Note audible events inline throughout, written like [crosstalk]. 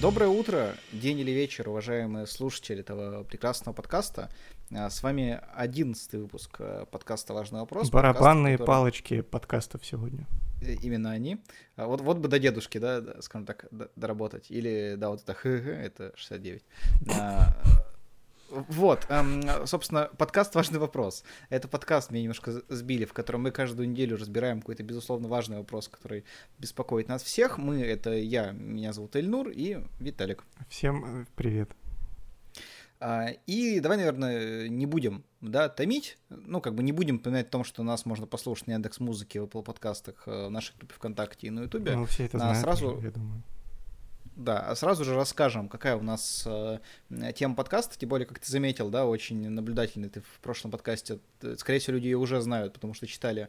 Доброе утро, день или вечер, уважаемые слушатели этого прекрасного подкаста. А, С вами одиннадцатый выпуск э, подкаста «Важный вопрос». Барабанные подкаста, который- палочки подкастов сегодня. Э, Именно они. А Вот, вот бы до дедушки, да, скажем так, доработать. Или, да, вот это ХГ, это 69. Вот, эм, собственно, подкаст «Важный вопрос». Это подкаст, меня немножко сбили, в котором мы каждую неделю разбираем какой-то, безусловно, важный вопрос, который беспокоит нас всех. Мы — это я, меня зовут Эльнур и Виталик. Всем э, привет. А, И давай, наверное, не будем, да, томить, ну, как бы не будем поминать о том, что нас можно послушать на Яндекс Музыке, в Apple подкастах, э, в нашей группе ВКонтакте и на Ютубе. Ну, все это а знают сразу- я думаю. Да, а сразу же расскажем, какая у нас э, тема подкаста, тем более, как ты заметил, да, очень наблюдательный ты в прошлом подкасте. Т- Скорее всего, люди ее уже знают, потому что читали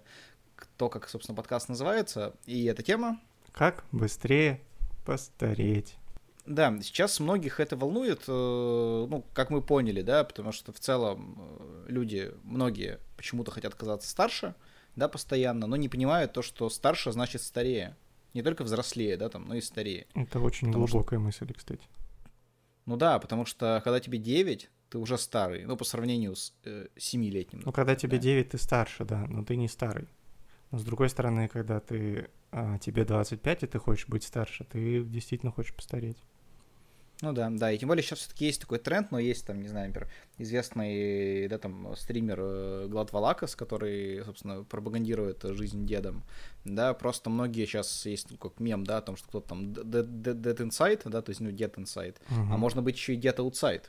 то, как, собственно, подкаст называется, и эта тема. Как быстрее постареть? Да, сейчас многих это волнует, э, ну, как мы поняли, да, потому что в целом э, люди, многие почему-то хотят казаться старше, да, постоянно, но не понимают то, что старше значит старее. Не только взрослее, да, там, но и старее. Это очень Потому что- глубокая мысль, кстати. Ну да, потому что когда тебе 9, ты уже старый, ну, по сравнению с э, 7-летним. Ну, когда тебе Да. 9, ты старше, да, но ты не старый. Но с другой стороны, когда ты а, тебе 25, и ты хочешь быть старше, ты действительно хочешь постареть. Ну да, да, и тем более сейчас все-таки есть такой тренд, но есть там, не знаю, например, известный, да, там, стример э, Глад Валакас, который, собственно, пропагандирует жизнь дедом, да, просто многие сейчас есть ну, как мем, да, о том, что кто-то там dead, inside, да, то есть, ну, dead inside, а Мгм. можно быть еще и dead outside.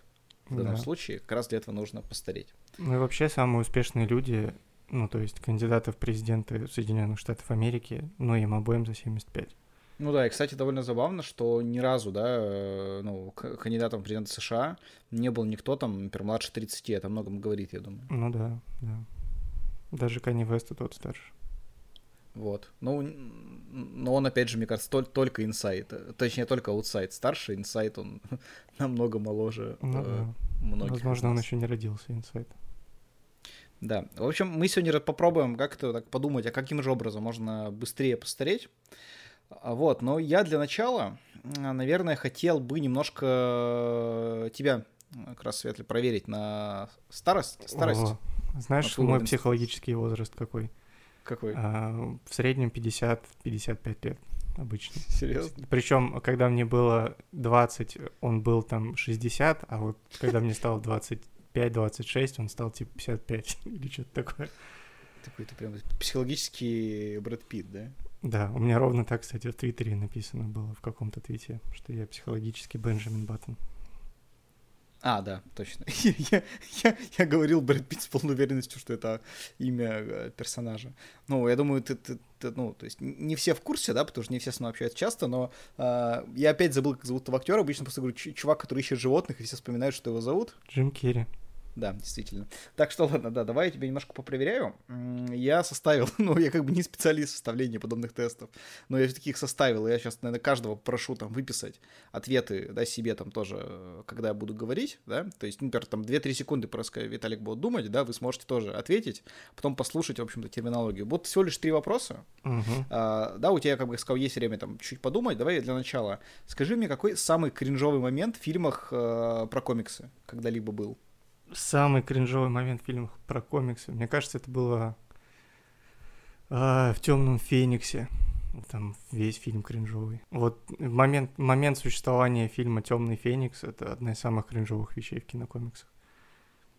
В данном Да. случае как раз для этого нужно постареть. Ну и вообще самые успешные люди, ну, то есть кандидаты в президенты Соединенных Штатов Америки, ну, им обоим за 75. Ну да, и, кстати, довольно забавно, что ни разу, да, э, ну, кандидатом в президента США не был никто там, например, младше 30, это многом говорит, я думаю. Ну да, да. Даже Канье Вест тот старше. Вот. Ну, но он, опять же, мне кажется, толь- только inside. э, Точнее, только outside. Старший inside, он [laughs] намного моложе Ну э, да. многих Возможно, он еще не родился, инсайт. Да. В общем, мы сегодня попробуем как-то так подумать, а каким же образом можно быстрее постареть. А, Вот, но я для начала, наверное, хотел бы немножко тебя, как раз, Светли, проверить на старость. Старость О, знаешь, мой психологический возраст какой? какой? А, в среднем 50-55 лет обычно. [laughs] Серьезно? Причем, когда мне было 20, он был там 60, а вот когда мне стало 25-26, он стал типа 55 [laughs] или что-то такое. Такой ты прям психологический Брэд Питт, да? Да, у меня ровно так, кстати, в Твиттере написано было в каком-то твите, что я психологический Бенджамин Баттон. А, да, точно. [laughs] я, я, я говорил Брэд Питт с полной уверенностью, что это имя э, персонажа. Ну, я думаю, ты, ты- ты, ну, то есть не все в курсе, да, потому что не все с мной общаются часто, но э, я опять забыл, как зовут этого актера. Обычно просто говорю, «Ч- чувак, который ищет животных, и все вспоминают, что его зовут. Джим Керри. Да, действительно. Так что ладно, да, давай я тебя немножко попроверяю. Я составил, [laughs] ну, я как бы не специалист в составлении подобных тестов, но я все-таки их составил, и я сейчас, наверное, каждого прошу там выписать ответы, да, себе там тоже, э, когда я буду говорить, да, то есть, например, там 2-3 секунды просто Виталик будет думать, да, вы сможете тоже ответить, потом послушать, в общем-то, терминологию. Будут всего лишь три вопроса, Мгм. а, да, у тебя, как бы сказал, есть время там чуть подумать. Давай для начала. Скажи мне, какой самый кринжовый момент в фильмах э, про комиксы когда-либо был? Самый кринжовый момент в фильмах про комиксы. Мне кажется, это было а, в Темном Фениксе. Там весь фильм кринжовый. Вот момент, момент существования фильма Темный Феникс это одна из самых кринжовых вещей в кинокомиксах.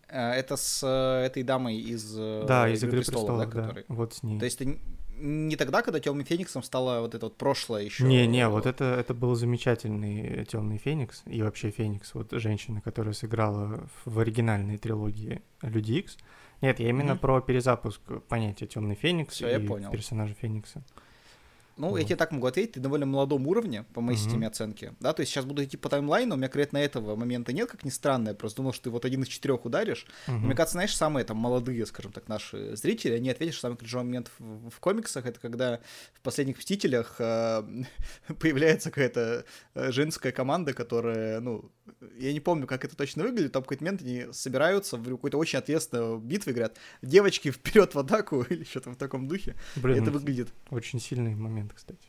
Э, Это с э, этой дамой из, э, да, из «Игры престолов», престолов, да, да. которой- Вот с ней. То есть н- не тогда, когда Темным Фениксом стало вот это вот прошлое еще. Не, не, вот это, это был замечательный Темный Феникс и вообще Феникс, вот женщина, которая сыграла в оригинальной трилогии Люди Икс. Нет, я именно Мгм. про перезапуск понятия Темный Феникс Всё, я и понял. персонажа Феникса. Ну, я Вот. тебе так могу ответить, ты довольно молодом уровне, по моей Мгм. системе оценки. Да, то есть сейчас буду идти по таймлайну, у меня конкретно этого момента нет, как ни странно. Я просто думал, что ты вот один из четырех ударишь. Мгм. Мне кажется, знаешь, самые там молодые, скажем так, наши зрители, они ответят, что самый ключевой момент в, в комиксах это когда в последних «Мстителях» э, [laughs] появляется какая-то э, женская команда, которая, ну, я не помню, как это точно выглядит, там в какой-то момент они собираются в какой-то очень ответственной битве, говорят, девочки, вперед в атаку, [laughs] или что-то в таком духе. Блин, это ну, выглядит очень сильный момент, кстати.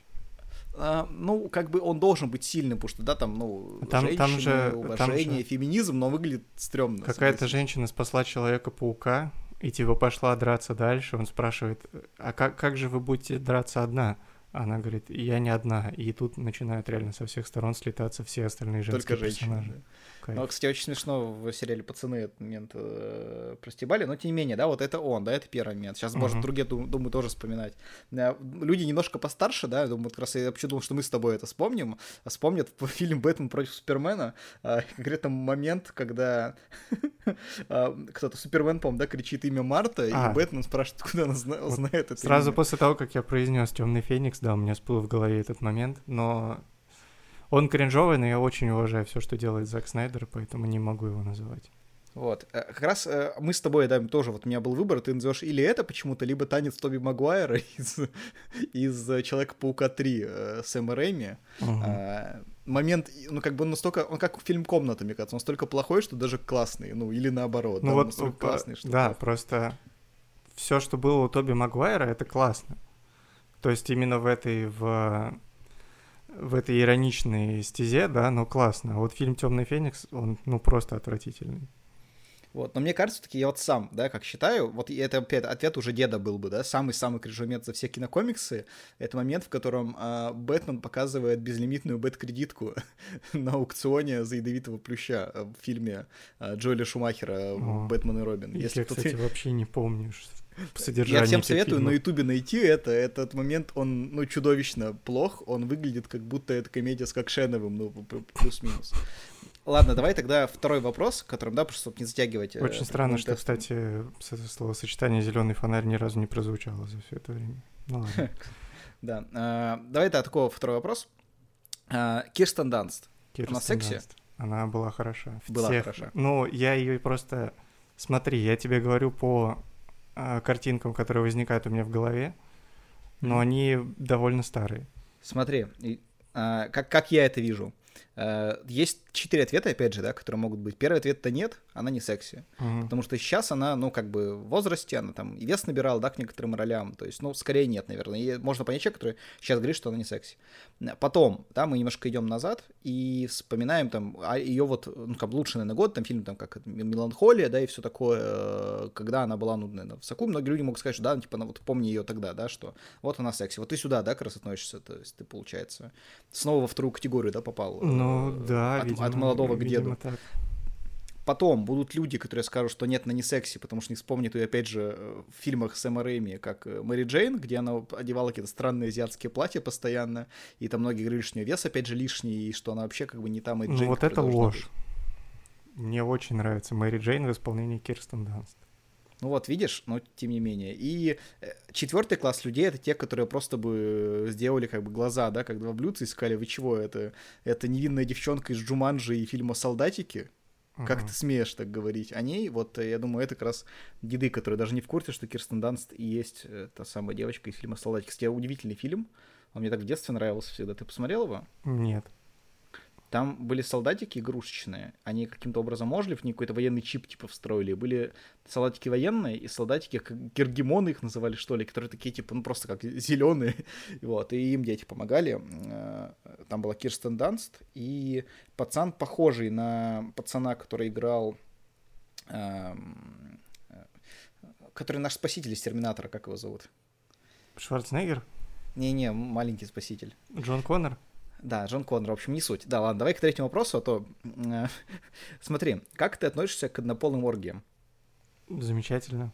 А, ну, как бы он должен быть сильным, потому что, да, там, ну, Там- женщины, там же- уважение, там же- феминизм, но выглядит стрёмно. Какая-то женщина спасла Человека-паука, и типа пошла драться дальше. Он спрашивает, а как, как же вы будете драться одна? Она говорит, я не одна. И тут начинают реально со всех сторон слетаться все остальные женские Только женщины. персонажи. да. Кайф. Ну, кстати, очень смешно в сериале «Пацаны» этот момент э, простебали, но тем не менее, да, вот это он, да, это первый момент. Сейчас, может, Мгм. другие, дум- думаю, тоже вспоминать. Э, Люди немножко постарше, да, я думаю, как раз я вообще думал, что мы с тобой это вспомним, а вспомнят [laughs] фильм «Бэтмен против Супермена», а, конкретно момент, когда [laughs] а, кто-то, Супермен, по-моему, да, кричит имя Марта, А. и Бэтмен спрашивает, [laughs] откуда она зна- Вот знает это Сразу имя. после того, как я произнес Темный Феникс, да, у меня всплыл в голове этот момент, но он кринжовый, но я очень уважаю все, что делает Зак Снайдер, поэтому не могу его называть. Вот. Э, Как раз э, мы с тобой, да, тоже, вот у меня был выбор, ты назовешь или это почему-то, либо танец Тоби Магуайра [laughs] из, из э, Человека-паука 3 э, Сэма Рэйми. А, момент, ну, как бы он настолько, он как фильм «Комната», мне кажется, он столько плохой, что даже классный, ну, или наоборот, Ну да, он вот, настолько по- классный, что... да, просто все, что было у Тоби Магуайра, это классно. То есть именно в этой, в, в этой ироничной стезе, да, ну классно. Вот фильм Темный Феникс, он, ну, просто отвратительный. Вот, но мне кажется, таки я вот сам, да, как считаю, вот это опять ответ уже деда был бы, да, самый-самый момент за все кинокомиксы, это момент, в котором а, Бэтмен показывает безлимитную бэт-кредитку [laughs] на аукционе за ядовитого плюща в фильме а, Джоэля Шумахера О, «Бэтмен и Робин». Я, кто-то- кстати, вообще не помню ш- содержание Я всем советую на фильмов. Ютубе найти это. Этот момент, он, ну, чудовищно плох. Он выглядит, как будто это комедия с Кокшеновым, ну, плюс-минус. Ладно, давай тогда второй вопрос, которым, да, просто чтобы не затягивать. э, Очень странно, что, текстом. кстати, словосочетание зеленый фонарь ни разу не прозвучало за все это время. Ну ладно. [laughs] Да. а, давай, да, такой второй вопрос. А, Кирстен Данст. Кирстен секси? Она была хороша. Была хороша. Ну, я ее просто... Смотри, я тебе говорю по картинкам, которые возникают у меня в голове, но они довольно старые. Смотри, как, как я это вижу. А, есть четыре ответа, опять же, да, которые могут быть. Первый ответ это нет, она не секси. Мгм. Потому что сейчас она, ну, как бы в возрасте, она там и вес набирала, да, к некоторым ролям. То есть, ну, скорее нет, наверное. И можно понять человека, который сейчас говорит, что она не секси. Потом, да, мы немножко идем назад и вспоминаем там ее вот, ну, как лучший, наверное, год, там фильм там как «Меланхолия», да, и все такое, э, когда она была, ну, наверное, в соку. Многие люди могут сказать, что да, ну, типа, ну, вот помни ее тогда, да, что вот она секси. Вот ты сюда, да, как раз относишься, то есть ты, получается, снова во вторую категорию, да, попал. Ну, э, да, от, видимо, от молодого к видимо, деду. так. Потом будут люди, которые скажут, что нет, она не секси, потому что не вспомнят ее, опять же, э, в фильмах Сэма Рэйми, как э, Мэри Джейн, где она одевала какие-то странные азиатские платья постоянно, и там многие говорили, что у нее вес, опять же, лишний, и что она вообще как бы не та Мэри Ну, Джейн, вот которая это ложь. быть. Мне очень нравится Мэри Джейн в исполнении Кирстен Данст. Ну вот, видишь, но тем не менее. И э, четвертый класс людей это те, которые просто бы сделали как бы глаза, да, как два блюдца, и сказали, вы чего, это, это невинная девчонка из Джуманджи и фильма «Солдатики», Как Мгм. ты смеешь так говорить о ней? Вот э, я думаю, это как раз деды, которые даже не в курсе, что Кирстен Данст и есть э, та самая девочка из фильма «Солдатик». Кстати, удивительный фильм. Он мне так в детстве нравился всегда. Ты посмотрел его? Нет. Там были солдатики игрушечные, они каким-то образом ожили, в них какой-то военный чип типа встроили. Были солдатики военные и солдатики, как гергемоны их называли, что ли, которые такие типа, ну просто как [laughs] зеленые. Вот, и им дети помогали. Э, Там была Кирстен Данст и пацан, похожий на пацана, который играл... эм, Который наш спаситель из Терминатора, как его зовут? Шварценеггер? Не-не, маленький спаситель. Джон Коннор? Да, Джон Коннор, в общем, не суть. Да, ладно, давай к третьему вопросу, а то... э, [laughs] Смотри, как ты относишься к однополым оргиям? Замечательно.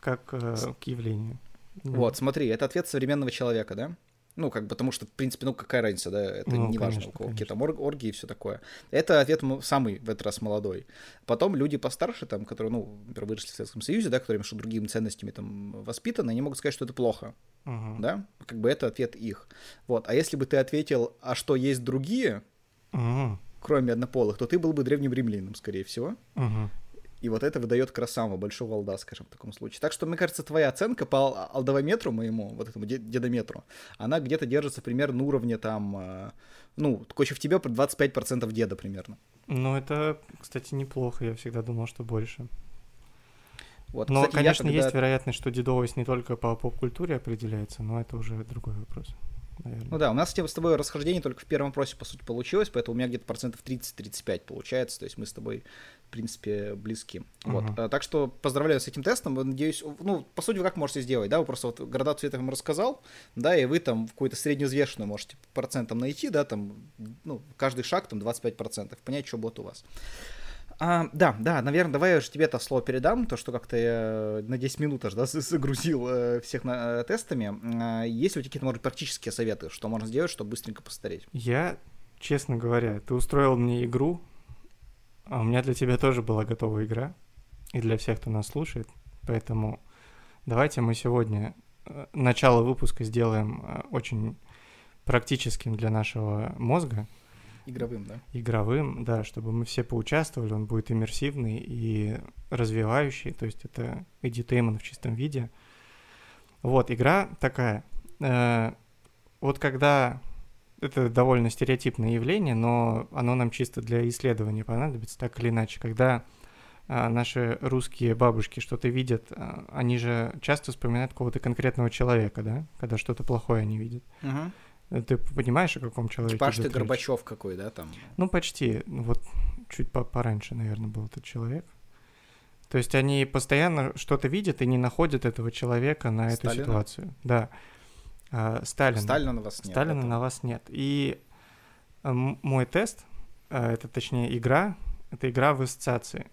Как э, к явлению. Вот, смотри, это ответ современного человека, да? Ну, как бы, потому что, в принципе, ну, какая разница, да? Это Ну, не важно, у кого какие там орг- оргии и все такое. Это ответ самый, в этот раз, молодой. Потом люди постарше, там, которые, ну, например, выросли в Советском Союзе, да, которые что другими ценностями там воспитаны, они могут сказать, что это плохо, мгм. да? Как бы это ответ их. Вот, а если бы ты ответил, а что есть другие, Мгм. кроме однополых, то ты был бы древним римлянином, скорее всего. Мгм. И вот это выдает красава, большого алда, скажем, в таком случае. Так что, мне кажется, твоя оценка по ал- алдовометру моему, вот этому де- дедометру, она где-то держится примерно на уровне там, э, ну, короче, в тебе про 25% деда примерно. Ну, это, кстати, неплохо. Я всегда думал, что больше. Вот, Но, кстати, я конечно, когда- есть вероятность, что дедовость не только по поп-культуре определяется, но это уже другой вопрос. Наверное. Ну да, у нас с тобой расхождение только в первом вопросе, по сути, получилось, поэтому у меня где-то процентов 30-35 получается, то есть мы с тобой, в принципе, близки. Вот. Мгм. А, Так что поздравляю с этим тестом, надеюсь, ну, по сути, вы как можете сделать, да, вы просто вот градацию цветов вам рассказал, да, и вы там какую-то средневзвешенную можете по процентам найти, да, там, ну, каждый шаг там 25%, понять, что будет у вас. А, да, да, наверное, давай я же тебе это слово передам, то, что как-то я на 10 минут аж, да, [laughs] загрузил э, всех на, э, тестами. А, есть ли у тебя какие-то, может, практические советы, что можно сделать, чтобы быстренько постареть? Я, честно говоря, ты устроил мне игру, а у меня для тебя тоже была готова игра, и для всех, кто нас слушает, поэтому давайте мы сегодня э, начало выпуска сделаем э, очень практическим для нашего мозга, Игровым, да? игровым, да, чтобы мы все поучаствовали, он будет иммерсивный и развивающий, то есть это edutainment в чистом виде. Вот, игра такая. э, вот когда это довольно стереотипное явление, но оно нам чисто для исследования понадобится, так или иначе. Когда а, наши русские бабушки что-то видят, а, они же часто вспоминают какого-то конкретного человека, да, когда что-то плохое они видят. Э, Ты понимаешь, о каком человеке Типа аж ты? Горбачев какой, да, там? Ну, почти. Вот чуть по пораньше, наверное, был этот человек. То есть они постоянно что-то видят и не находят этого человека на эту Сталина? ситуацию. Да. А, Сталин. Сталина на вас нет. Сталина это- на вас нет. И э, мой тест, э, это точнее игра, это игра в ассоциации.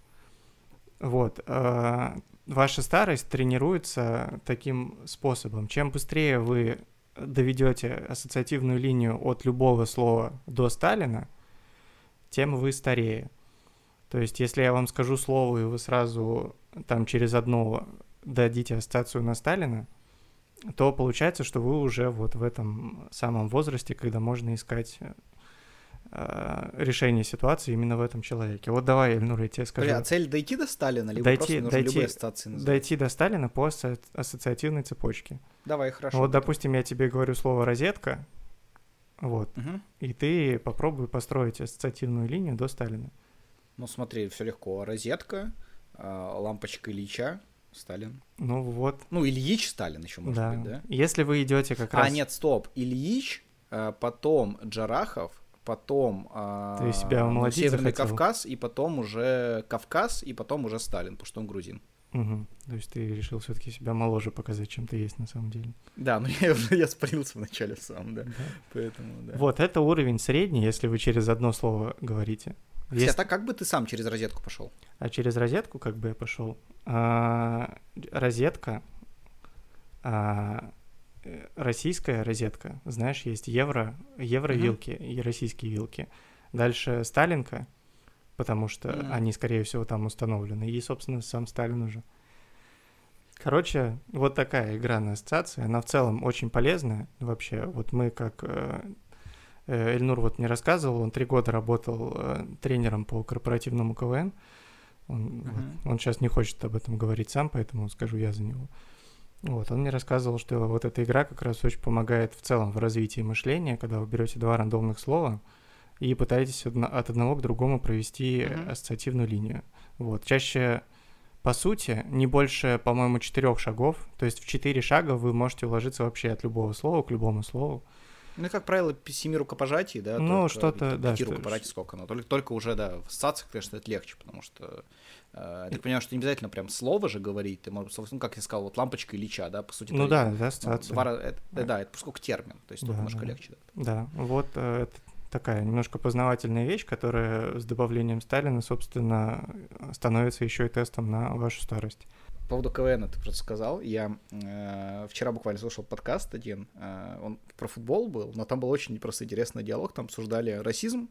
Вот. э, Ваша старость тренируется таким способом. Чем быстрее вы доведете ассоциативную линию от любого слова до Сталина, тем вы старее. То есть, если я вам скажу слово, и вы сразу там через одно дадите ассоциацию на Сталина, то получается, что вы уже вот в этом самом возрасте, когда можно искать решение ситуации именно в этом человеке. Вот давай, Эльнур, я тебе скажу. Подожди, а цель дойти до Сталина, либо Дойти- просто дойти- любые ассоциации называть? Дойти до Сталина по асо- ассоциативной цепочке. Давай, хорошо. вот, допустим, я тебе говорю слово «розетка», вот, Мгм. и ты попробуй построить ассоциативную линию до Сталина. Ну смотри, все легко. Розетка, а, лампочка Ильича, Сталин. Ну вот, Ну, Ильич Сталин еще может да. быть, да? Если вы идете как А, раз... нет, стоп. Ильич, а, потом Джарахов, потом Ты себя ну, Северный захотел? Кавказ, и потом уже Кавказ, и потом уже Сталин, потому что он грузин. Мгм. То есть ты решил все-таки себя моложе показать, чем ты есть на самом деле. Да, ну [laughs] я уже я спалился вначале сам, да. Да. Поэтому, да. Вот, это уровень средний, если вы через одно слово говорите. Кстати, Есть- а так как бы ты сам через розетку пошел? А через розетку как бы я пошел. А, розетка, а, российская розетка, знаешь, есть евро, евро Мгм. вилки и российские вилки. Дальше Сталинка, потому что Мгм. они, скорее всего, там установлены. И, собственно, сам Сталин уже. Короче, вот такая игра на ассоциации. Она в целом очень полезная. Вообще, вот мы как... э, э, Эльнур вот мне рассказывал, он три года работал э, тренером по корпоративному КВН. Он, Мгм. он сейчас не хочет об этом говорить сам, поэтому скажу я за него. Вот, он мне рассказывал, что вот эта игра как раз очень помогает в целом в развитии мышления, когда вы берете два рандомных слова и пытаетесь от одного к другому провести Мгм. ассоциативную линию. Вот, чаще, по сути, не больше, по-моему, четырех шагов. То есть в четыре шага вы можете уложиться вообще от любого слова к любому слову. Ну, и, как правило, семи рукопожатий, да? Ну, что-то, да, Пяти что- рукопожатий сколько, но только, только уже, да, в ассоциациях, конечно, это легче, потому что э, я так понимаю, что не обязательно прям слово же говорить, ты можешь, ну, как я сказал, вот лампочка Ильича, да, по сути. Ну да, да, ну, ассоциация. два ра- это- да, да, это поскольку термин, то есть тут Да, немножко да. легче. Да. Да, вот э, это такая немножко познавательная вещь, которая с добавлением Сталина, собственно, становится еще и тестом на вашу старость. По поводу КВН ты просто сказал. Я э, вчера буквально слушал подкаст один. э, он про футбол был, но там был очень просто интересный диалог. Там обсуждали расизм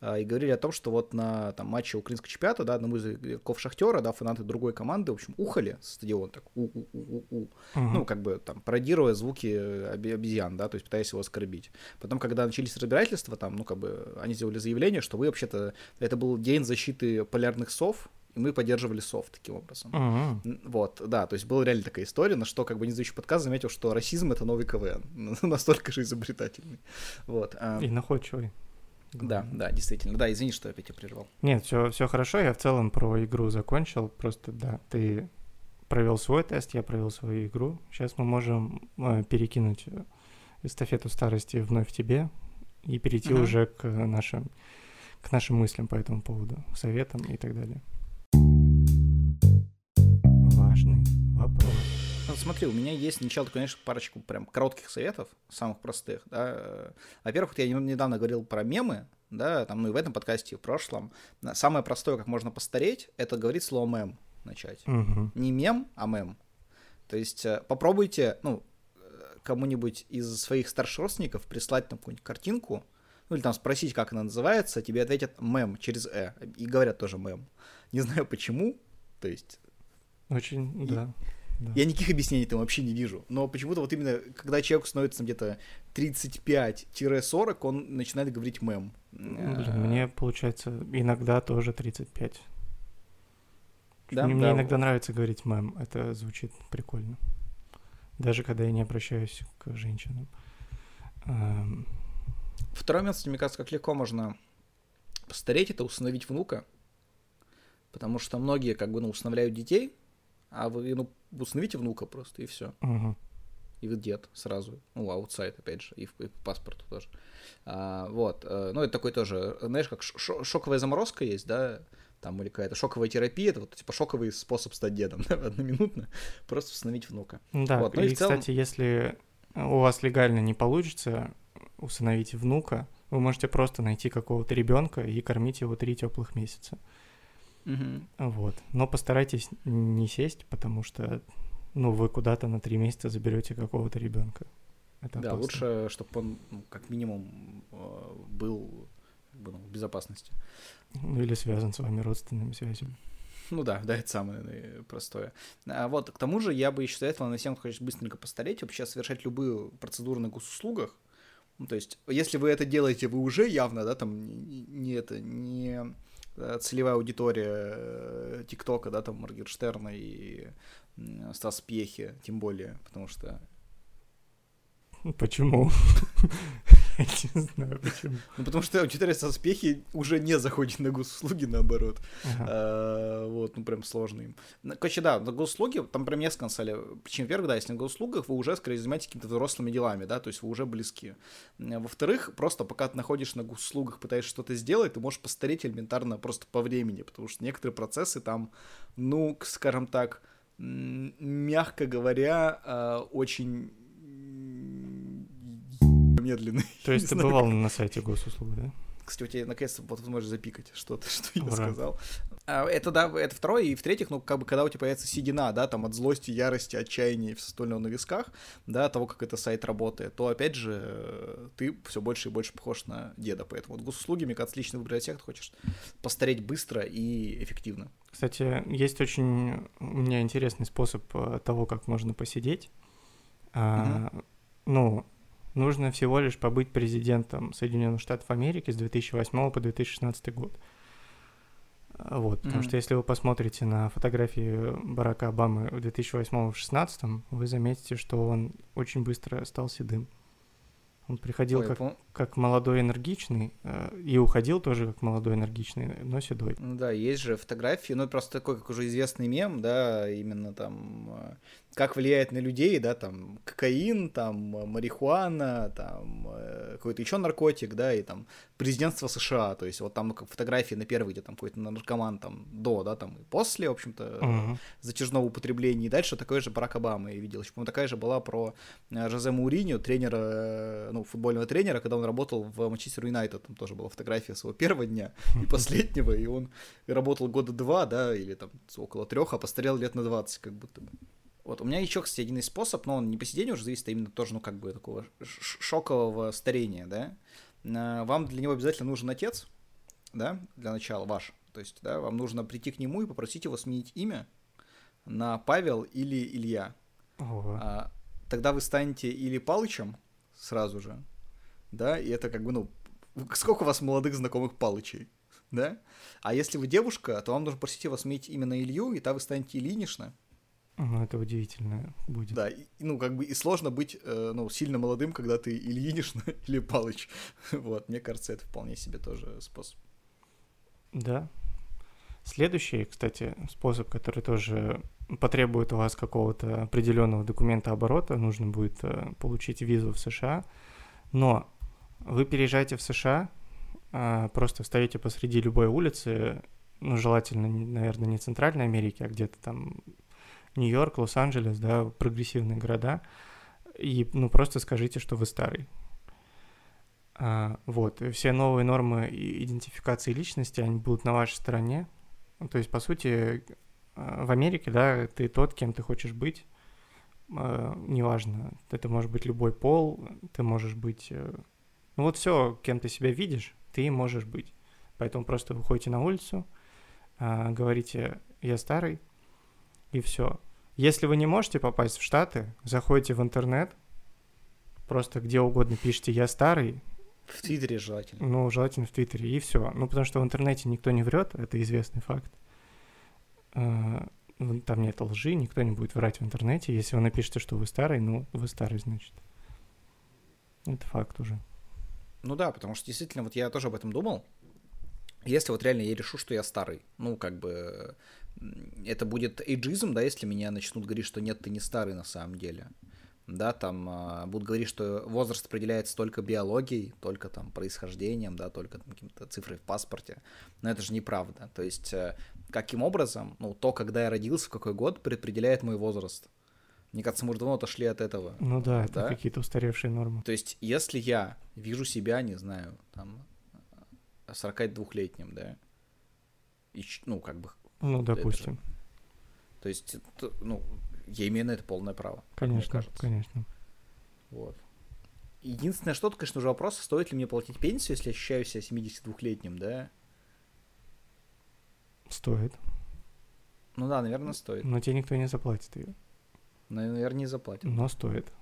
э, и говорили о том, что вот на там, матче украинского чемпионата, да, одному из игроков Шахтера, да, фанаты другой команды, в общем, ухали с стадиона так у-у-у-у-у. Мгм. Ну, как бы там пародируя звуки обезьян, да, то есть пытаясь его оскорбить. Потом, когда начались разбирательства, там, ну, как бы они сделали заявление, что вы вообще-то... Это был день защиты полярных сов, и мы поддерживали сов таким образом. Н- Вот, да, то есть была реально такая история, на что как бы независимый подкаст заметил, что расизм — это новый КВН. [laughs] Настолько же изобретательный. Вот. а, И находчивый. Да, да, действительно. Да, извини, что я опять тебя прервал. Нет, все, все хорошо. Я в целом про игру закончил. Просто да, ты провел свой тест, я провел свою игру. Сейчас мы можем э, перекинуть э, эстафету старости вновь тебе и перейти Мгм. уже к нашим, к нашим мыслям по этому поводу, советам и так далее. Важный вопрос. Ну, смотри, у меня есть сначала, конечно, парочку прям коротких советов, самых простых, да. Во-первых, я не- недавно говорил про мемы, да, там, ну и в этом подкасте, и в прошлом. Самое простое, как можно постареть, это говорить слово мем начать. Мгм. Не мем, а мем. То есть э, попробуйте, ну, э, кому-нибудь из своих старших родственников прислать там какую-нибудь картинку, ну или там спросить, как она называется, тебе ответят мем через «э», и говорят тоже мем. Не знаю почему, то есть Очень, И- да. да. я никаких объяснений там вообще не вижу. Но почему-то вот именно, когда человеку становится где-то 35-40, он начинает говорить мем. Ну, Блин, мне получается иногда тоже 35. Да, мне да. иногда нравится говорить мем, это звучит прикольно. Даже когда я не обращаюсь к женщинам. Второй момент, мне кажется, как легко можно постареть, это усыновить внука. Потому что многие как бы, ну, усыновляют детей, а вы, ну, усыновите внука просто, и все. мгм. И вы дед сразу. Ну, аутсайд, опять же, и, в- и по паспорту тоже. А, вот. э, Ну, это такой тоже, знаешь, как шоковая заморозка есть, да, там, или какая-то шоковая терапия, это вот, типа, шоковый способ стать дедом, да, [laughs] одноминутно, просто установить внука. Да, Вот, ну и и, целом- кстати, если у вас легально не получится усыновить внука, вы можете просто найти какого-то ребенка и кормить его три теплых месяца. Вот. Но постарайтесь не сесть, потому что ну, вы куда-то на три месяца заберете какого-то ребенка. Это Да, опасно. лучше, чтобы он, ну, как минимум, э, был как бы, ну, в безопасности. Ну, или связан с вами родственными связями. Ну да, да, это самое простое. А вот, к тому же, я бы еще советовал на всем, кто хочет быстренько постареть, вообще совершать любые процедуры на госуслугах. Ну, то есть, если вы это делаете, вы уже явно, да, там, не, не это, не целевая аудитория э, ТикТока, да, там, Моргенштерна и Стас Пьехи, тем более, потому что Почему? Я не знаю, почему. Ну, потому что аудитория со спехи уже не заходит на госуслуги, наоборот. Ага. А, Вот, ну, прям сложно им. Ну, Короче, да, на госуслуги, там прям несколько на самом деле причин. Да, если на госуслугах, вы уже, скорее, занимаетесь какими-то взрослыми делами, да, то есть вы уже близки. Во-вторых, просто пока ты находишься на госуслугах, пытаешься что-то сделать, ты можешь постареть элементарно просто по времени, потому что некоторые процессы там, ну, скажем так, мягко говоря, а, очень медленные. [laughs] То есть ты знаю, бывал на сайте госуслуг, да? кстати, у тебя наконец-то вот возможность запикать что-то, [laughs] что я Ура. сказал. А, Это да, это второе. И в-третьих, ну, как бы, когда у тебя появится седина, да, там, от злости, ярости, отчаяния и все остальное на висках, да, того, как это сайт работает, то, опять же, э, ты все больше и больше похож на деда. Поэтому вот госуслуги, мне кажется, отличный выбор для тех, кто хочешь постареть быстро и эффективно. Кстати, есть очень у меня интересный способ э, того, как можно посидеть. А, Ну, нужно всего лишь побыть президентом Соединенных Штатов Америки с 2008 по 2016 год. А, Вот, потому Мгм. что если вы посмотрите на фотографии Барака Обамы в 2008 и 2016, вы заметите, что он очень быстро стал седым. Он приходил Ой, как, по- как молодой энергичный э, и уходил тоже как молодой энергичный, но седой. Ну Да, есть же фотографии, ну, просто такой, как уже известный мем, да, именно там, э, как влияет на людей, да, там, кокаин, там, э, марихуана, там, э, какой-то еще наркотик, да, и там, президентство США, то есть вот там как фотографии на первый, где там какой-то наркоман там до, да, там, и после, в общем-то, Мгм. затяжного употребления, и дальше такой же Барак Обама я видел. Еще, такая же была про э, Жозе Мауриньо, тренера, ну, футбольного тренера, когда он работал в Манчестер Юнайтед, там тоже была фотография своего первого дня и [laughs] последнего, и он работал года два, да, или там около трех, а постарел лет на 20, как будто бы. Вот, у меня еще, кстати, один способ, но он не по сидению уже зависит, а именно тоже, ну, как бы такого шокового старения, да. Э, Вам для него обязательно нужен отец, да, для начала ваш. То есть, да, вам нужно прийти к нему и попросить его сменить имя на Павел или Илья. Ого. А, тогда вы станете или Палычем сразу же, да, и это как бы, ну, сколько у вас молодых знакомых Палычей, да? А если вы девушка, то вам нужно просить его сменить имя на Илью, и тогда вы станете Ильинична, Ну, это удивительно будет. да, и, ну, как бы, и сложно быть, э, ну, сильно молодым, когда ты Ильинична или [laughs] Палыч, вот, мне кажется, это вполне себе тоже способ. Да. Следующий, кстати, способ, который тоже потребует у вас какого-то определенного документа оборота, нужно будет э, получить визу в США, но вы переезжаете в США, э, просто встаете посреди любой улицы, ну, желательно, наверное, не Центральной Америки, а где-то там Нью-Йорк, Лос-Анджелес, да, прогрессивные города, и, ну, просто скажите, что вы старый. А, вот, все новые нормы идентификации личности, они будут на вашей стороне. То есть, по сути, а, в Америке, да, ты тот, кем ты хочешь быть, а, неважно, это может быть любой пол, ты можешь быть... Э, ну вот все, кем ты себя видишь, ты можешь быть. Поэтому просто выходите на улицу, говорите «я старый», и все. Если вы не можете попасть в Штаты, заходите в интернет, просто где угодно пишите «я старый», в Твиттере желательно. Ну, желательно в Твиттере, и все. Ну, потому что в интернете никто не врет, это известный факт. А, там нет лжи, никто не будет врать в интернете. Если вы напишете, что вы старый, ну, вы старый, значит. Это факт уже. Ну да, потому что действительно, вот я тоже об этом думал. Если вот реально я решу, что я старый, ну, как бы, это будет эйджизм, да, если меня начнут говорить, что нет, ты не старый на самом деле да, там э, будут говорить, что возраст определяется только биологией, только там происхождением, да, только там, какими-то цифрой в паспорте, но это же неправда, то есть э, каким образом, ну, то, когда я родился, в какой год, предопределяет мой возраст. Мне кажется, мы уже давно отошли от этого. Ну да, это да? какие-то устаревшие нормы. То есть, если я вижу себя, не знаю, там, 42-летним, да, и, ну, как бы... Ну, допустим. То есть, ну, я имею на это полное право. Конечно, конечно. Вот. Единственное, что, конечно же, вопрос, стоит ли мне платить пенсию, если ощущаю себя 72-летним, да? Стоит. Ну да, наверное, стоит. Но тебе никто не заплатит ее. Наверное, не заплатит. Но стоит.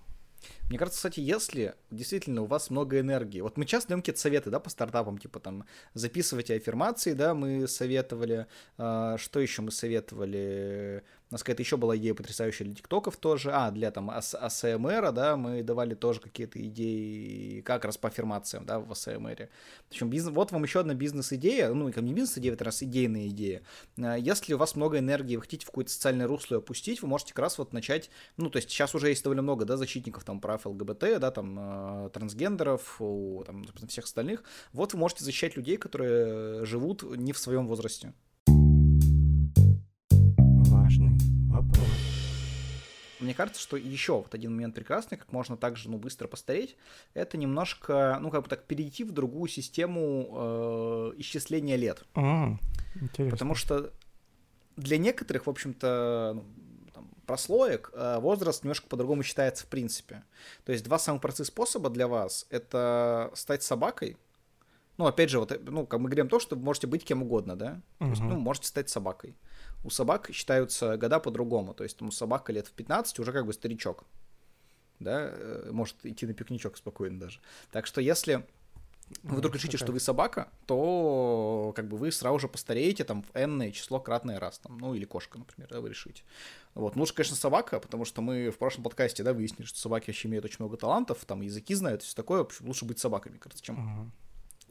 Мне кажется, кстати, если действительно у вас много энергии, вот мы часто даем какие-то советы, да, по стартапам, типа там записывайте аффирмации, да, мы советовали, э, что еще мы советовали, у нас какая-то еще была идея потрясающая для тиктоков тоже. А, для там АСМР, да, мы давали тоже какие-то идеи, как раз по аффирмациям, да, в АСМР. Общем, бизнес, вот вам еще одна бизнес-идея, ну, не бизнес-идея, это раз идейная идея. А, если у вас много энергии, вы хотите в какое-то социальное русло опустить, вы можете как раз вот начать, ну, то есть сейчас уже есть довольно много, да, защитников там прав ЛГБТ, да, там, э, трансгендеров, там, всех остальных. Вот вы можете защищать людей, которые живут не в своем возрасте. Мне кажется, что еще вот один момент прекрасный, как можно также, ну, быстро постареть, это немножко, ну, как бы так, перейти в другую систему э, исчисления лет. А, интересно. Потому что для некоторых, в общем-то, ну, прослоек э, возраст немножко по-другому считается в принципе. То есть два самых простых способа для вас — это стать собакой, ну, опять же, вот, ну, как мы говорим то, что вы можете быть кем угодно, да? Uh-huh. То есть, ну, можете стать собакой у собак считаются года по-другому. То есть там у собака лет в 15 уже как бы старичок. Да, э, может идти на пикничок спокойно даже. Так что если вы вдруг решите, что вы собака, то как бы вы сразу же постареете там в n число кратное раз, там, ну или кошка, например, да, вы решите. Вот, ну лучше, конечно, собака, потому что мы в прошлом подкасте, да, выяснили, что собаки вообще имеют очень много талантов, там языки знают, все такое, в общем, лучше быть собаками, кажется, чем uh-huh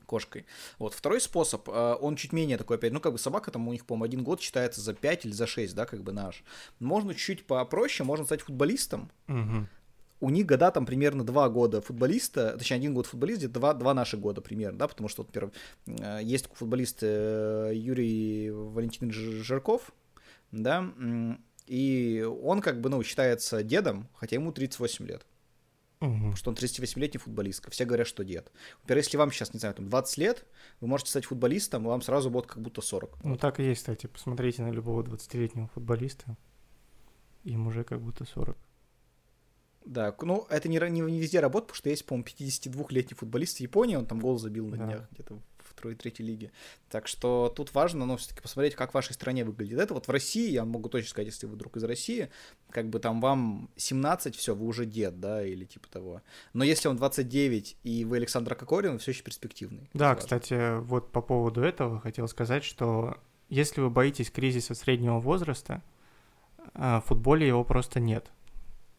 кошкой. Вот, второй способ, э, он чуть менее такой опять, ну, как бы собака там у них, по-моему, один год считается за 5 или за 6, да, как бы наш. Можно чуть-чуть попроще, можно стать футболистом, угу. у них года там примерно два года футболиста, точнее, один год футболист, где-то два, два наших года примерно, да, потому что, вот, например, э, есть футболист э, Юрий Валентинович Жирков, да, и он как бы, ну, считается дедом, хотя ему 38 лет. Угу. Что он 38-летний футболистка. Все говорят, что дед. Например, если вам сейчас, не знаю, там 20 лет, вы можете стать футболистом, и вам сразу будет как будто 40. Ну, вот. так и есть, кстати. Посмотрите на любого 20-летнего футболиста. Им уже как будто 40. Да, ну, это не, не, не везде работает, потому что есть, по-моему, 52-летний футболист в Японии, он там гол забил на да. днях где-то второй и третьей лиге. Так что тут важно, но ну, все-таки посмотреть, как в вашей стране выглядит. Это вот в России, я могу точно сказать, если вы вдруг из России, как бы там вам 17, все, вы уже дед, да, или типа того. Но если он 29 и вы Александр Кокорин, все еще перспективный. Да, кстати, вот по поводу этого хотел сказать, что если вы боитесь кризиса среднего возраста, а, в футболе его просто нет.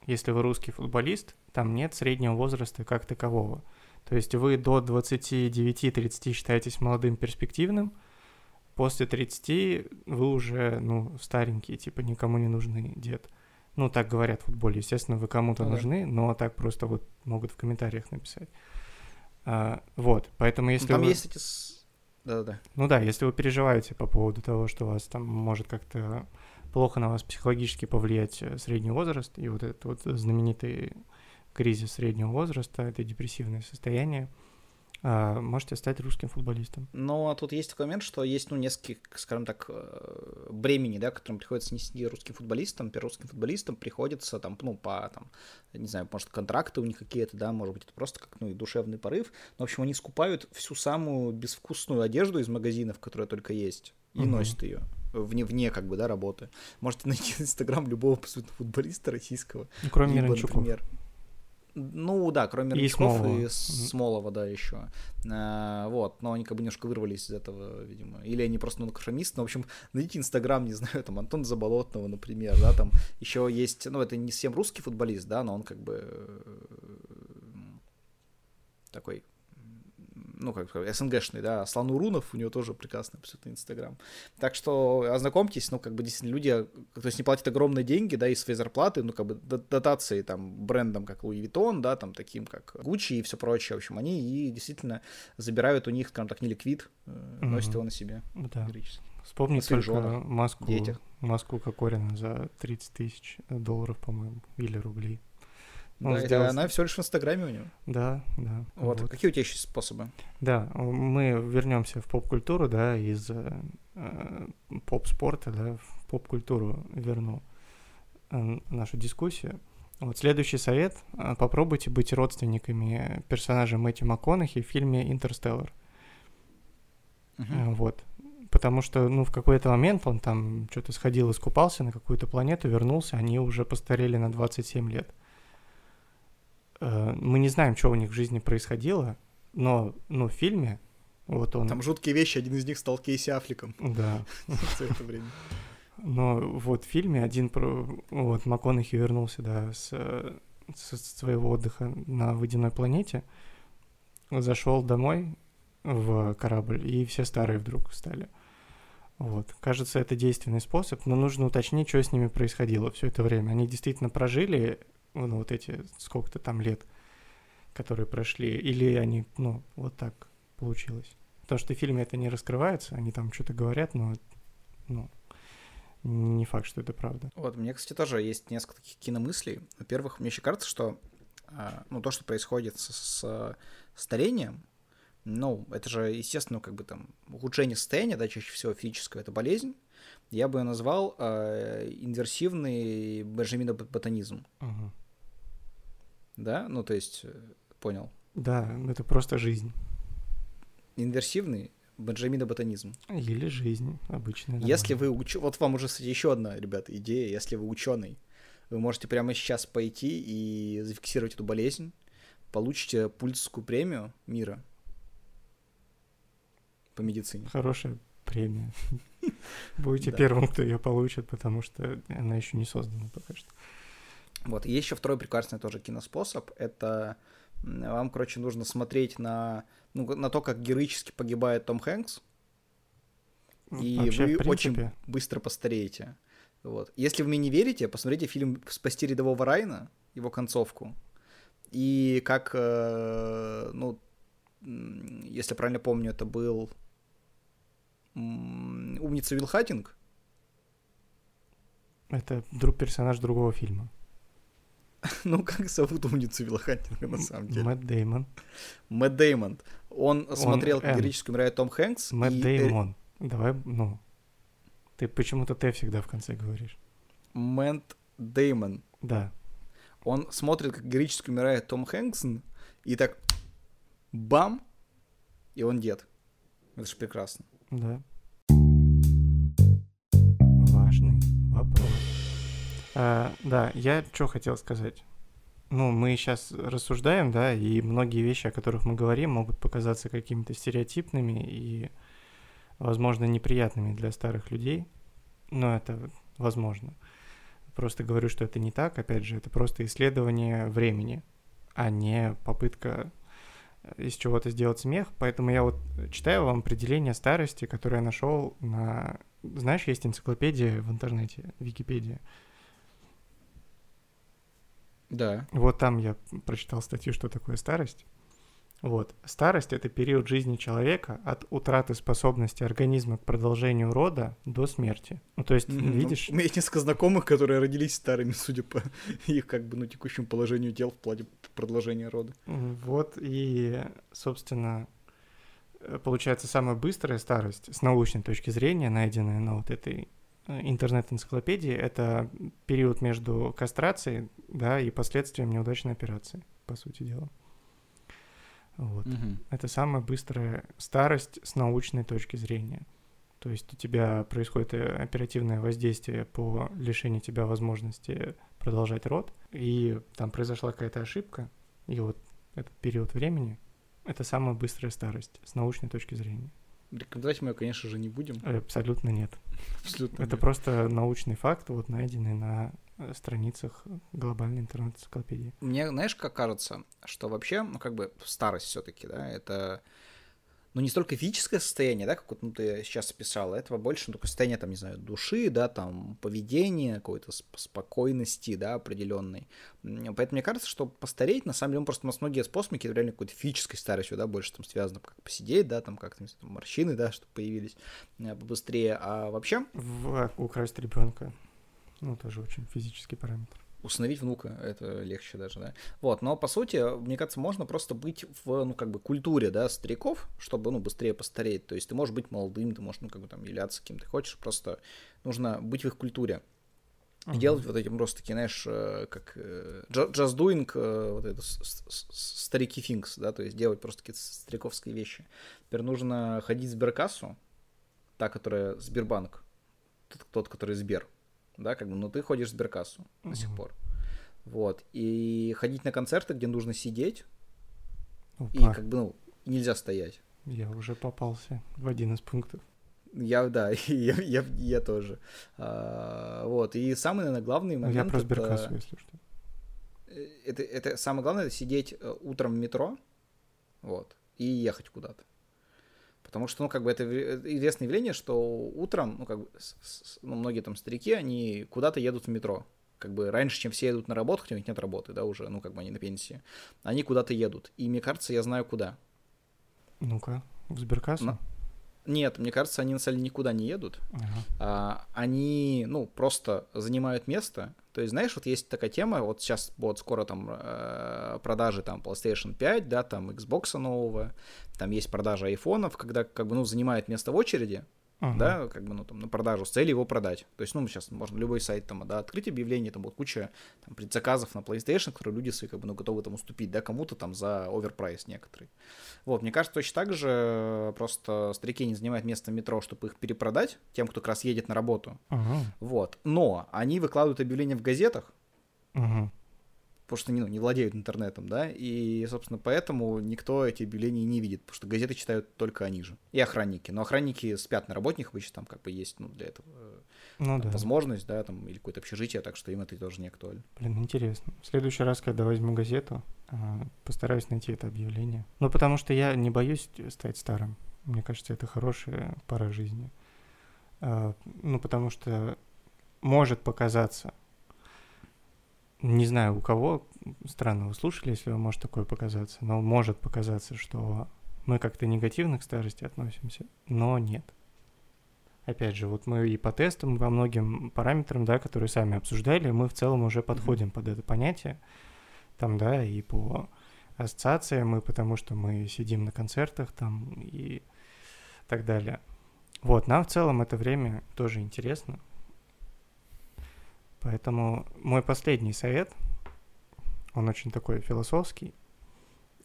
Если вы русский футболист, там нет среднего возраста как такового. То есть вы до 29-30 считаетесь молодым, перспективным, после 30 вы уже, ну, старенький, типа, никому не нужны дед. Ну, так говорят в футболе. Естественно, вы кому-то Ну да. нужны, но так просто вот могут в комментариях написать. А, вот, поэтому Ну, если Там вы... есть эти... Да-да-да. Ну да, если вы переживаете по поводу того, что у вас там может как-то плохо на вас психологически повлиять э, средний возраст, и вот этот вот знаменитый кризис среднего возраста, это депрессивное состояние, а, можете стать русским футболистом. Но тут есть такой момент, что есть, ну, несколько, скажем так, э, бремени, да, которым приходится нести русским футболистам. Русским футболистам приходится там, ну, по, там, не знаю, может, контракты у них какие-то, да, может быть, это просто как, ну, и душевный порыв. Но, в общем, они скупают всю самую безвкусную одежду из магазинов, которая только есть, и Мгм. носят ее вне, вне, как бы, да, работы. Можете [laughs] найти Инстаграм любого абсолютно футболиста российского. Ну, кроме Либо, например, Ну да, кроме И Миранчуков Смолова. и. Смолова, да, еще. А, вот, но они как бы немножко вырвались из этого, видимо. Или они просто ну, конформисты. Ну, в общем, найдите Инстаграм, не [laughs] знаю, там Антон Заболотного, например, да, там еще есть, ну, это не совсем русский футболист, да, но он как бы э, такой ну, как сказать, СНГшный, да, Аслан Урунов, у него тоже прекрасный абсолютно Инстаграм. Так что ознакомьтесь, ну, как бы, действительно, люди, то есть не платят огромные деньги, да, из своей зарплаты, ну, как бы, дотации, там, брендам, как Луи Vuitton, да, там, таким, как Гуччи и все прочее, в общем, они и действительно забирают у них, скажем так, не ликвид, э, носят Мгм. его на себе. Да. Вспомни только женах, маску, детях. маску Кокорина за 30 тысяч долларов, по-моему, или рублей. Он Да, и сделал- она всего лишь в Инстаграме у него. Да, да. Вот. вот. Какие у тебя еще способы? Да, мы вернемся в поп-культуру, да, из э, поп-спорта, да, в поп-культуру верну э, нашу дискуссию. Вот следующий совет. Попробуйте быть родственниками персонажа Мэтью МакКонахи в фильме «Интерстеллар». Э, Вот. Потому что, ну, в какой-то момент он там что-то сходил, искупался на какую-то планету, вернулся, они уже постарели на 27 лет. Э, Мы не знаем, что у них в жизни происходило, но, ну, в фильме, вот он... Там жуткие вещи, один из них стал Кейси Аффлеком [laughs] Да. [laughs] за это время. Но вот в фильме один про... Вот МакКонахи вернулся, да, с, э, с своего отдыха на водяной планете, зашел домой в корабль, и все старые вдруг стали. Вот. Кажется, это действенный способ, но нужно уточнить, что с ними происходило все это время. Они действительно прожили ну, вот эти сколько-то там лет, которые прошли, или они, ну, вот так получилось. Потому что в фильме это не раскрывается, они там что-то говорят, но, ну, не факт, что это правда. Вот, мне, кстати, тоже есть несколько таких киномыслей. Во-первых, мне еще кажется, что а, ну, то, что происходит с, с старением, ну, это же, естественно, как бы там ухудшение состояния, да, чаще всего физическое, это болезнь. Я бы ее назвал а, инверсивный бенджаминоботанизм, Мгм. Да, ну, то есть, э, понял, Да, это просто жизнь. инверсивный бенджаминоботанизм. Или жизнь обычная. Если вы уч... Вот вам уже, кстати, еще одна, ребята, идея. Если вы ученый, вы можете прямо сейчас пойти и зафиксировать эту болезнь, получите пульсовскую премию мира по медицине. Хорошая премия. [laughs] Будете первым, кто ее получит, потому что она еще не создана пока что. Вот. И есть еще второй прекрасный тоже киноспособ. Это вам, короче, нужно смотреть на, ну, на то, как героически погибает Том Хэнкс, и Вообще, вы принципе, очень быстро постареете. Вот. Если вы мне не верите, посмотрите фильм «Спасти рядового Райна», его концовку. И как, э, ну, если правильно помню, это был умница Вилл Хаттинг. это друг персонаж другого фильма. [laughs] ну, как зовут умницу Вилла Хаттинга на самом деле? Мэтт Деймон. Мэтт Деймон. Он смотрел, как М. героически умирает Том Хэнкс. Мэтт и, Деймон. Давай, ну. Ты почему-то Т всегда в конце говоришь. Мэтт Деймон. Да. Он смотрит, как героически умирает Том Хэнкс, и так бам, и он дед. Это же прекрасно. Да. Важный вопрос. А, да, я что хотел сказать. Ну, мы сейчас рассуждаем, да, и многие вещи, о которых мы говорим, могут показаться какими-то стереотипными и, возможно, неприятными для старых людей. Но это возможно. Просто говорю, что это не так. Опять же, это просто исследование времени, а не попытка из чего-то сделать смех, поэтому я вот читаю вам определение старости, которое я нашел на... Знаешь, есть энциклопедия в интернете, Википедия. Да. Вот там я прочитал статью, что такое старость. Вот. Старость — это период жизни человека от утраты способности организма к продолжению рода до смерти. Ну, то есть, Мгм. видишь... У меня есть несколько знакомых, которые родились старыми, судя по [laughs] их как бы, ну, текущему положению дел в плане продолжения рода. Вот и, собственно, получается самая быстрая старость с научной точки зрения, найденная на вот этой интернет-энциклопедии, это период между кастрацией, да, и последствием неудачной операции, по сути дела. Вот. Это самая быстрая старость с научной точки зрения. То есть у тебя происходит э, оперативное воздействие по лишению тебя возможности продолжать род, и там произошла какая-то ошибка, и вот этот период времени — это самая быстрая старость с научной точки зрения. Рекомендовать мы ее, конечно же, не будем. Э, Абсолютно нет. [laughs] Абсолютно. Это нет. просто научный факт, вот найденный на э, страницах глобальной интернет-энциклопедии. Мне, знаешь, как кажется, что вообще, ну, как бы старость все-таки, да, это, ну, не столько физическое состояние, да, как вот ну, ты сейчас описал, этого больше, ну, такое состояние, там, не знаю, души, да, там, поведения, какой-то сп- спокойности, да, определенной. Поэтому мне кажется, что постареть, на самом деле, просто у нас многие способы, какие-то реально какой-то физической старостью, да, больше там связано, как посидеть, да, там, не знаю, там, морщины, да, чтобы появились э, побыстрее, а вообще В, украсть ребенка. Ну, тоже очень физический параметр. Установить внука, это легче даже, да. Вот, но по сути, мне кажется, можно просто быть в, ну, как бы, культуре, да, стариков, чтобы, ну, быстрее постареть. То есть ты можешь быть молодым, ты можешь, ну, как бы, там, являться кем ты хочешь, просто нужно быть в их культуре. И делать вот этим просто такие, знаешь, э, как э, ju- just doing, э, вот это старики things, да, то есть делать просто какие-то стариковские вещи. Теперь нужно ходить в сберкассу, та, которая Сбербанк, тот, тот который Сбер, да, как бы, но ты ходишь в сберкассу до сих пор. Вот. И ходить на концерты, где нужно сидеть, и Опа, как бы, ну, нельзя стоять. я уже попался в один из пунктов. Я, да, [laughs] я, я, я тоже. А, вот. И самый, наверное, главный Ну, момент... Я про это- сберкассу, если что. э, это, это самое главное, это сидеть э, утром в метро, вот, и ехать куда-то. Потому что, ну, как бы это это известное явление, что утром, ну, как бы, с- с- ну, многие там старики, они куда-то едут в метро. Как бы раньше, чем все едут на работу, хотя у них нет работы, да, уже, ну, как бы они на пенсии. Они куда-то едут. И мне кажется, я знаю куда. Ну-ка, в сберкассу? На- Нет, мне кажется, они на самом деле никуда не едут. Ага. А, они, ну, просто занимают место. То есть, знаешь, вот есть такая тема, вот сейчас вот скоро там э, продажи там PlayStation 5, да, там Xbox нового, там есть продажа айфонов, когда как бы, ну, занимает место в очереди, Ага. да, как бы, ну, там, на продажу с целью его продать. То есть, ну, сейчас можно любой сайт там, да, открыть объявление, там будет куча там, предзаказов на PlayStation, которые люди свои, как бы, ну, готовы там уступить, да, кому-то там за оверпрайс некоторый. Вот, мне кажется, точно так же э, просто старики не занимают место в метро, чтобы их перепродать тем, кто как раз едет на работу. Ага. Вот. Но они выкладывают объявления в газетах, Ага. Потому что ну, не владеют интернетом, да, и, собственно, поэтому никто эти объявления не видит, потому что газеты читают только они же. И охранники. Но охранники спят на работниках, обычно там как бы есть, ну, для этого э, Ну там, да. возможность, да, там, или какое-то общежитие, так что им это тоже не актуально. Блин, интересно. В следующий раз, когда возьму газету, а, постараюсь найти это объявление. Ну, потому что я не боюсь стать старым. Мне кажется, это хорошая пора жизни. А, Ну, потому что может показаться, не знаю у кого, странно вы слушали, если вам может такое показаться, но может показаться, что мы как-то негативно к старости относимся, но нет. Опять же, вот мы и по тестам, во многим параметрам, да, которые сами обсуждали, мы в целом уже подходим под это понятие. Там, да, и по ассоциациям мы, потому что мы сидим на концертах там и так далее. Вот, нам в целом это время тоже интересно. Поэтому мой последний совет, он очень такой философский.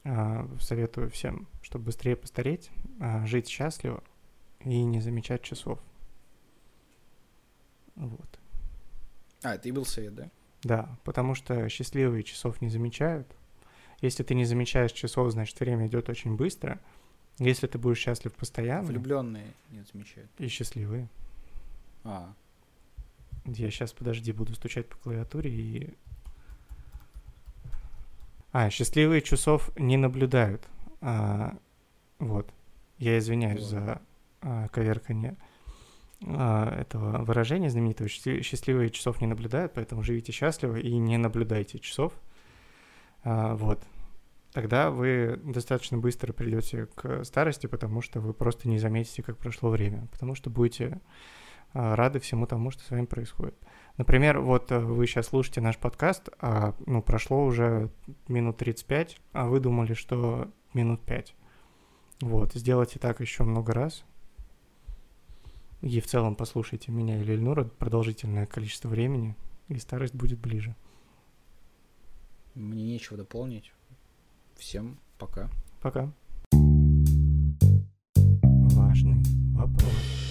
А, Советую всем, чтобы быстрее постареть, а, жить счастливо и не замечать часов. Вот. А, это и был совет, да? Да, потому что счастливые часов не замечают. Если ты не замечаешь часов, значит время идет очень быстро. Если ты будешь счастлив постоянно Влюбленные не замечают. и счастливые. А, Я сейчас, подожди, буду стучать по клавиатуре и... А, счастливые часов не наблюдают. А, вот. Я извиняюсь за а, коверканье а, этого выражения знаменитого. Счастливые часов не наблюдают, поэтому живите счастливо и не наблюдайте часов. А, вот. Тогда вы достаточно быстро придете к старости, потому что вы просто не заметите, как прошло время, потому что будете рады всему тому, что с вами происходит. Например, вот э, вы сейчас слушаете наш подкаст, а ну, прошло уже минут 35, а вы думали, что минут 5. Вот, сделайте так еще много раз. И в целом послушайте меня или Ильнура продолжительное количество времени, и старость будет ближе. Мне нечего дополнить. Всем пока. Пока. Важный вопрос.